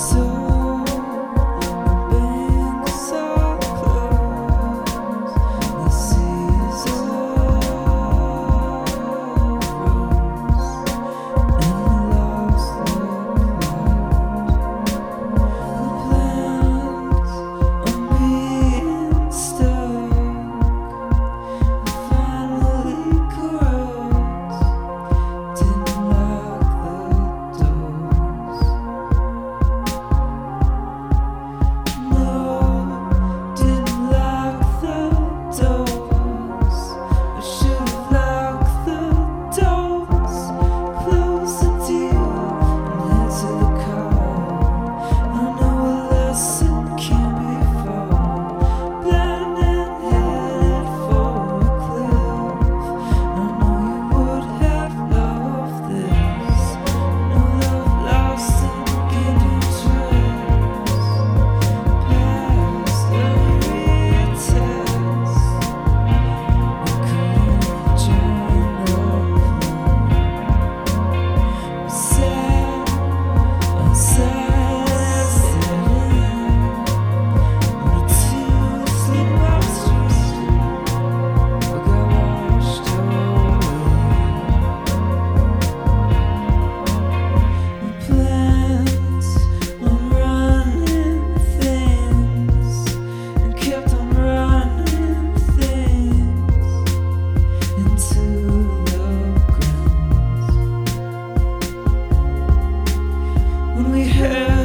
so we had